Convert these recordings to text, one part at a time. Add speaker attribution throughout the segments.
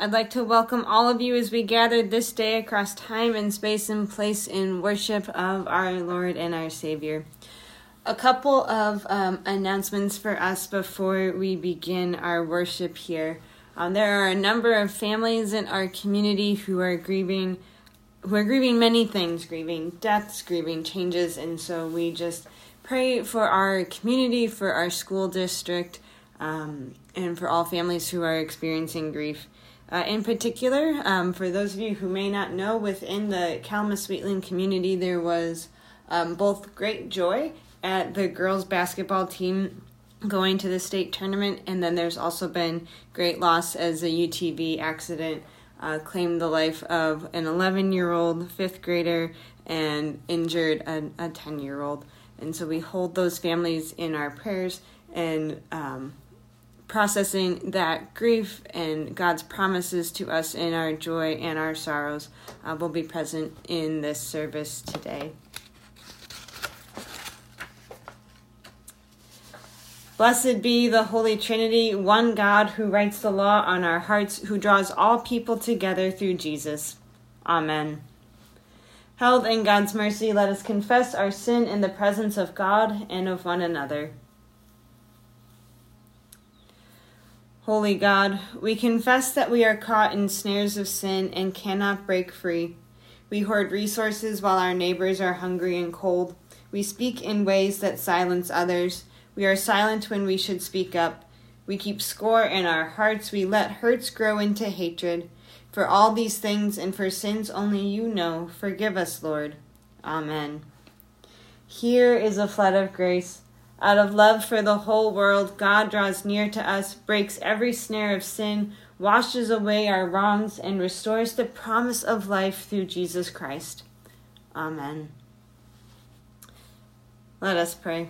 Speaker 1: I'd like to welcome all of you as we gather this day across time and space and place in worship of our Lord and our Savior. A couple of um, announcements for us before we begin our worship here. Um, there are a number of families in our community who are grieving, who are grieving many things, grieving deaths, grieving changes, and so we just pray for our community, for our school district, um, and for all families who are experiencing grief. Uh, in particular, um, for those of you who may not know, within the Calamus Wheatland community, there was um, both great joy at the girls' basketball team going to the state tournament, and then there's also been great loss as a UTV accident uh, claimed the life of an 11 year old fifth grader and injured a 10 year old. And so we hold those families in our prayers and um, processing that grief and God's promises to us in our joy and our sorrows uh, will be present in this service today. Blessed be the Holy Trinity, one God who writes the law on our hearts, who draws all people together through Jesus. Amen. Held in God's mercy, let us confess our sin in the presence of God and of one another. Holy God, we confess that we are caught in snares of sin and cannot break free. We hoard resources while our neighbors are hungry and cold. We speak in ways that silence others. We are silent when we should speak up. We keep score in our hearts. We let hurts grow into hatred. For all these things and for sins only you know, forgive us, Lord. Amen. Here is a flood of grace. Out of love for the whole world, God draws near to us, breaks every snare of sin, washes away our wrongs, and restores the promise of life through Jesus Christ. Amen. Let us pray.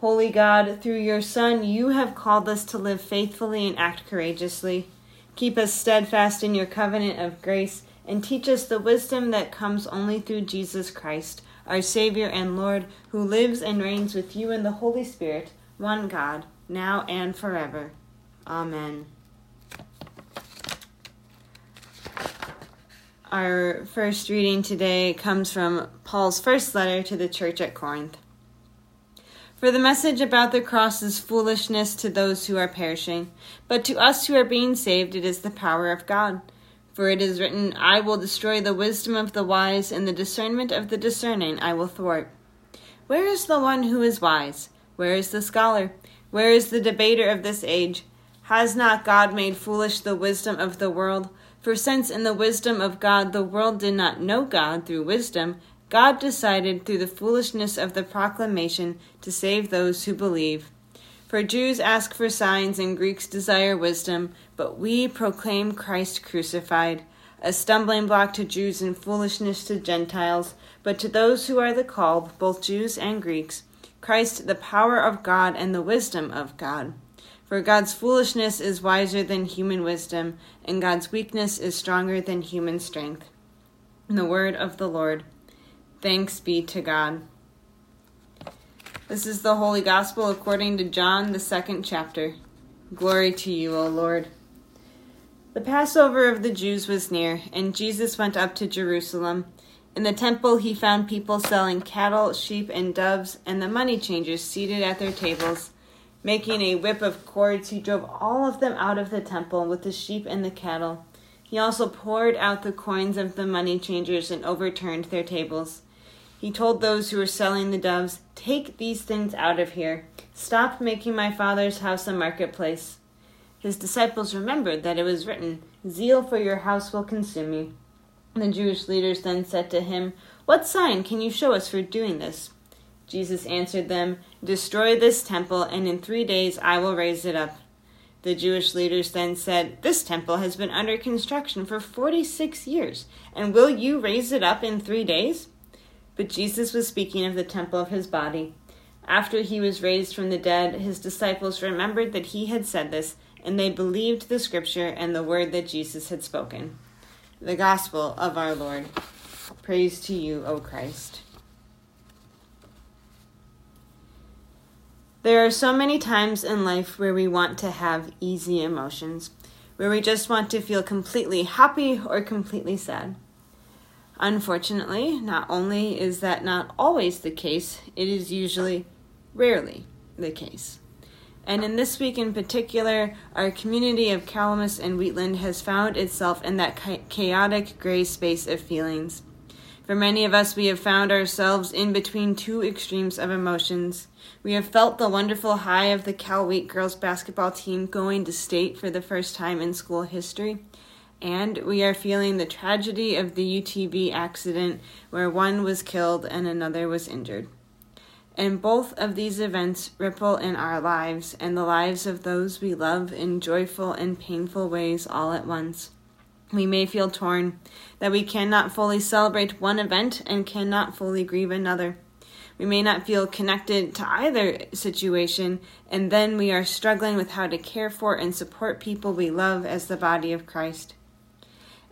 Speaker 1: Holy God, through your Son, you have called us to live faithfully and act courageously. Keep us steadfast in your covenant of grace and teach us the wisdom that comes only through Jesus Christ our Savior and Lord, who lives and reigns with you in the Holy Spirit, one God, now and forever. Amen. Our first reading today comes from Paul's first letter to the church at Corinth. For the message about the cross is foolishness to those who are perishing, but to us who are being saved it is the power of God. For it is written, I will destroy the wisdom of the wise, and the discernment of the discerning I will thwart. Where is the one who is wise? Where is the scholar? Where is the debater of this age? Has not God made foolish the wisdom of the world? For since in the wisdom of God the world did not know God through wisdom, God decided through the foolishness of the proclamation to save those who believe. For Jews ask for signs and Greeks desire wisdom, but we proclaim Christ crucified, a stumbling block to Jews and foolishness to Gentiles, but to those who are the called, both Jews and Greeks, Christ the power of God and the wisdom of God. For God's foolishness is wiser than human wisdom, and God's weakness is stronger than human strength. In the word of the Lord. Thanks be to God. This is the Holy Gospel according to John, the second chapter. Glory to you, O Lord. The Passover of the Jews was near, and Jesus went up to Jerusalem. In the temple, he found people selling cattle, sheep, and doves, and the money changers seated at their tables. Making a whip of cords, he drove all of them out of the temple with the sheep and the cattle. He also poured out the coins of the money changers and overturned their tables. He told those who were selling the doves, Take these things out of here. Stop making my father's house a marketplace. His disciples remembered that it was written, Zeal for your house will consume you. The Jewish leaders then said to him, What sign can you show us for doing this? Jesus answered them, Destroy this temple, and in three days I will raise it up. The Jewish leaders then said, This temple has been under construction for forty six years, and will you raise it up in three days? But Jesus was speaking of the temple of his body. After he was raised from the dead, his disciples remembered that he had said this, and they believed the scripture and the word that Jesus had spoken. The gospel of our Lord. Praise to you, O Christ. There are so many times in life where we want to have easy emotions where we just want to feel completely happy or completely sad. Unfortunately, not only is that not always the case, it is usually rarely the case. And in this week in particular, our community of Calamus and Wheatland has found itself in that chaotic gray space of feelings. For many of us, we have found ourselves in between two extremes of emotions. We have felt the wonderful high of the Cal Wheat girls basketball team going to state for the first time in school history. And we are feeling the tragedy of the UTV accident where one was killed and another was injured. And both of these events ripple in our lives and the lives of those we love in joyful and painful ways all at once. We may feel torn that we cannot fully celebrate one event and cannot fully grieve another. We may not feel connected to either situation, and then we are struggling with how to care for and support people we love as the body of Christ.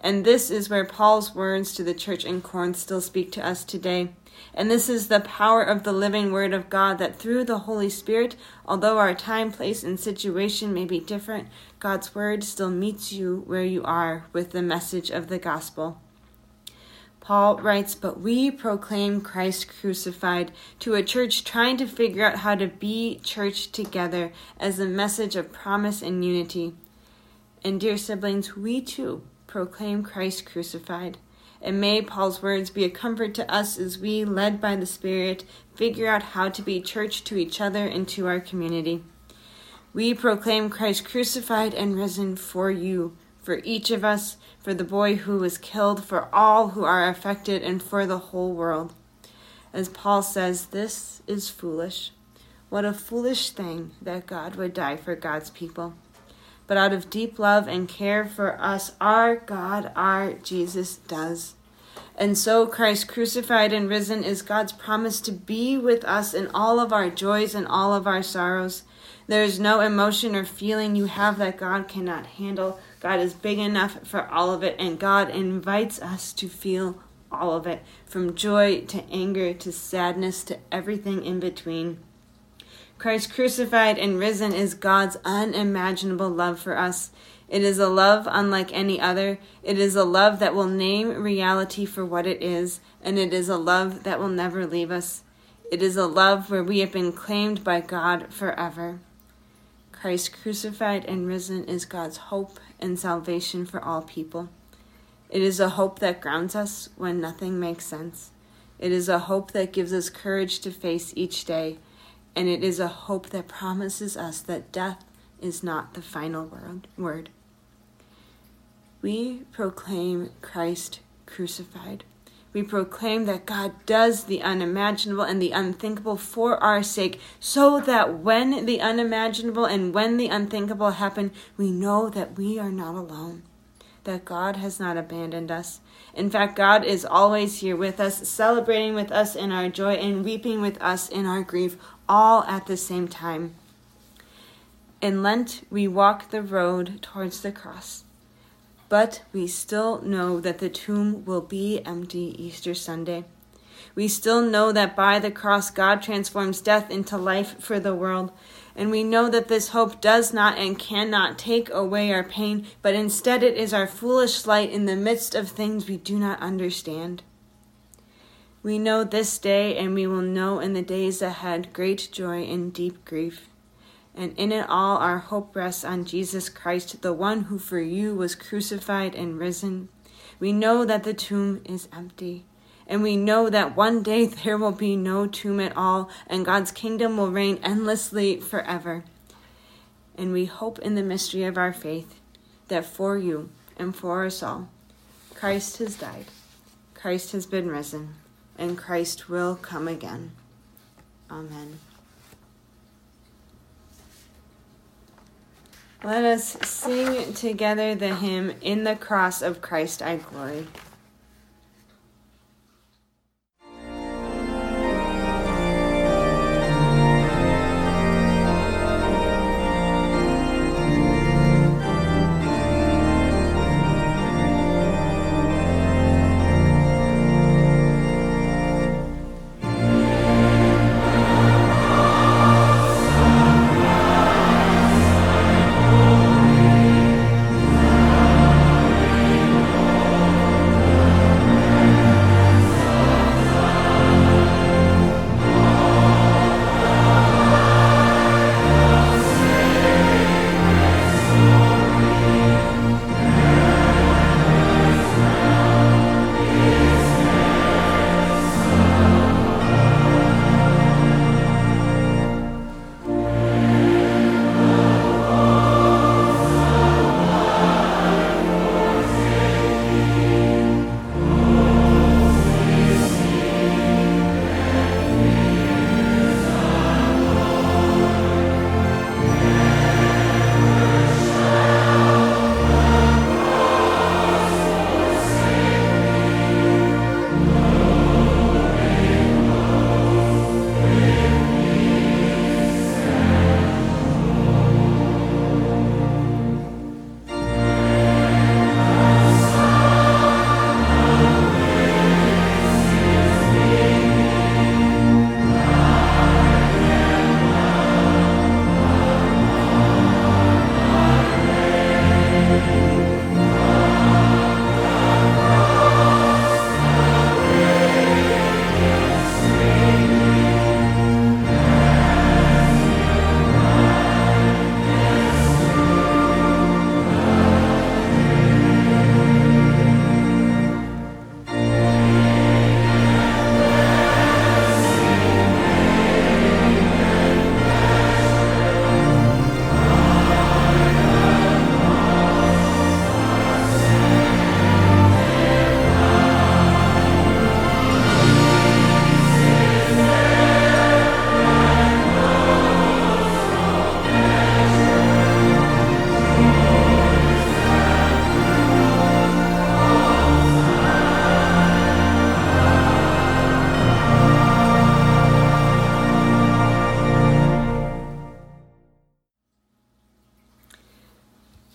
Speaker 1: And this is where Paul's words to the church in Corinth still speak to us today. And this is the power of the living Word of God that through the Holy Spirit, although our time, place, and situation may be different, God's Word still meets you where you are with the message of the gospel. Paul writes, But we proclaim Christ crucified to a church trying to figure out how to be church together as a message of promise and unity. And dear siblings, we too proclaim Christ crucified. And may Paul's words be a comfort to us as we, led by the Spirit, figure out how to be church to each other and to our community. We proclaim Christ crucified and risen for you, for each of us, for the boy who was killed, for all who are affected, and for the whole world. As Paul says, this is foolish. What a foolish thing that God would die for God's people but out of deep love and care for us, our God, our Jesus does. And so, Christ crucified and risen is God's promise to be with us in all of our joys and all of our sorrows. There is no emotion or feeling you have that God cannot handle. God is big enough for all of it, and God invites us to feel all of it from joy to anger to sadness to everything in between. Christ crucified and risen is God's unimaginable love for us. It is a love unlike any other. It is a love that will name reality for what it is, and it is a love that will never leave us. It is a love where we have been claimed by God forever. Christ crucified and risen is God's hope and salvation for all people. It is a hope that grounds us when nothing makes sense. It is a hope that gives us courage to face each day and it is a hope that promises us that death is not the final word. We proclaim Christ crucified. We proclaim that God does the unimaginable and the unthinkable for our sake, so that when the unimaginable and when the unthinkable happen, we know that we are not alone, that God has not abandoned us. In fact, God is always here with us, celebrating with us in our joy and weeping with us in our grief, all at the same time. In Lent, we walk the road towards the cross, but we still know that the tomb will be empty Easter Sunday. We still know that by the cross, God transforms death into life for the world. And we know that this hope does not and cannot take away our pain, but instead it is our foolish light in the midst of things we do not understand. We know this day, and we will know in the days ahead great joy and deep grief. And in it all, our hope rests on Jesus Christ, the one who for you was crucified and risen. We know that the tomb is empty. And we know that one day there will be no tomb at all, and God's kingdom will reign endlessly forever. And we hope in the mystery of our faith that for you and for us all, Christ has died, Christ has been risen and Christ will come again. Amen. Let us sing together the hymn, In the Cross of Christ I Glory.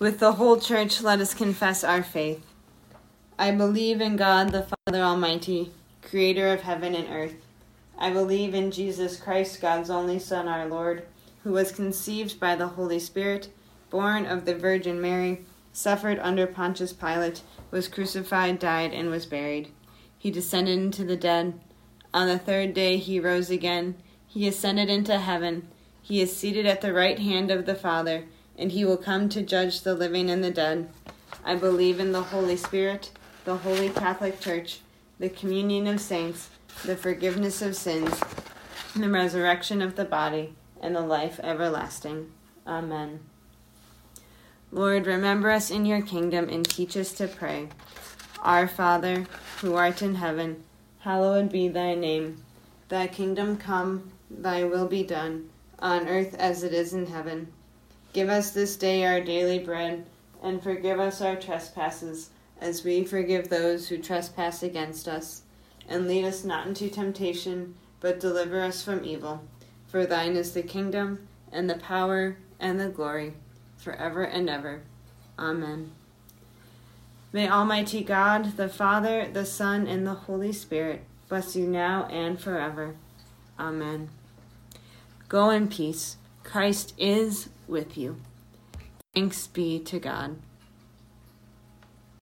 Speaker 1: With the whole church, let us confess our faith. I believe in God, the Father Almighty, creator of heaven and earth. I believe in Jesus Christ, God's only Son, our Lord, who was conceived by the Holy Spirit, born of the Virgin Mary, suffered under Pontius Pilate, was crucified, died, and was buried. He descended into the dead. On the third day he rose again. He ascended into heaven. He is seated at the right hand of the Father and he will come to judge the living and the dead. I believe in the Holy Spirit, the Holy Catholic Church, the communion of saints, the forgiveness of sins, the resurrection of the body, and the life everlasting. Amen. Lord, remember us in your kingdom and teach us to pray. Our Father, who art in heaven, hallowed be thy name. Thy kingdom come, thy will be done, on earth as it is in heaven. Give us this day our daily bread, and forgive us our trespasses, as we forgive those who trespass against us. And lead us not into temptation, but deliver us from evil. For thine is the kingdom, and the power, and the glory, forever and ever. Amen. May Almighty God, the Father, the Son, and the Holy Spirit bless you now and forever. Amen. Go in peace. Christ is with you. Thanks be to God.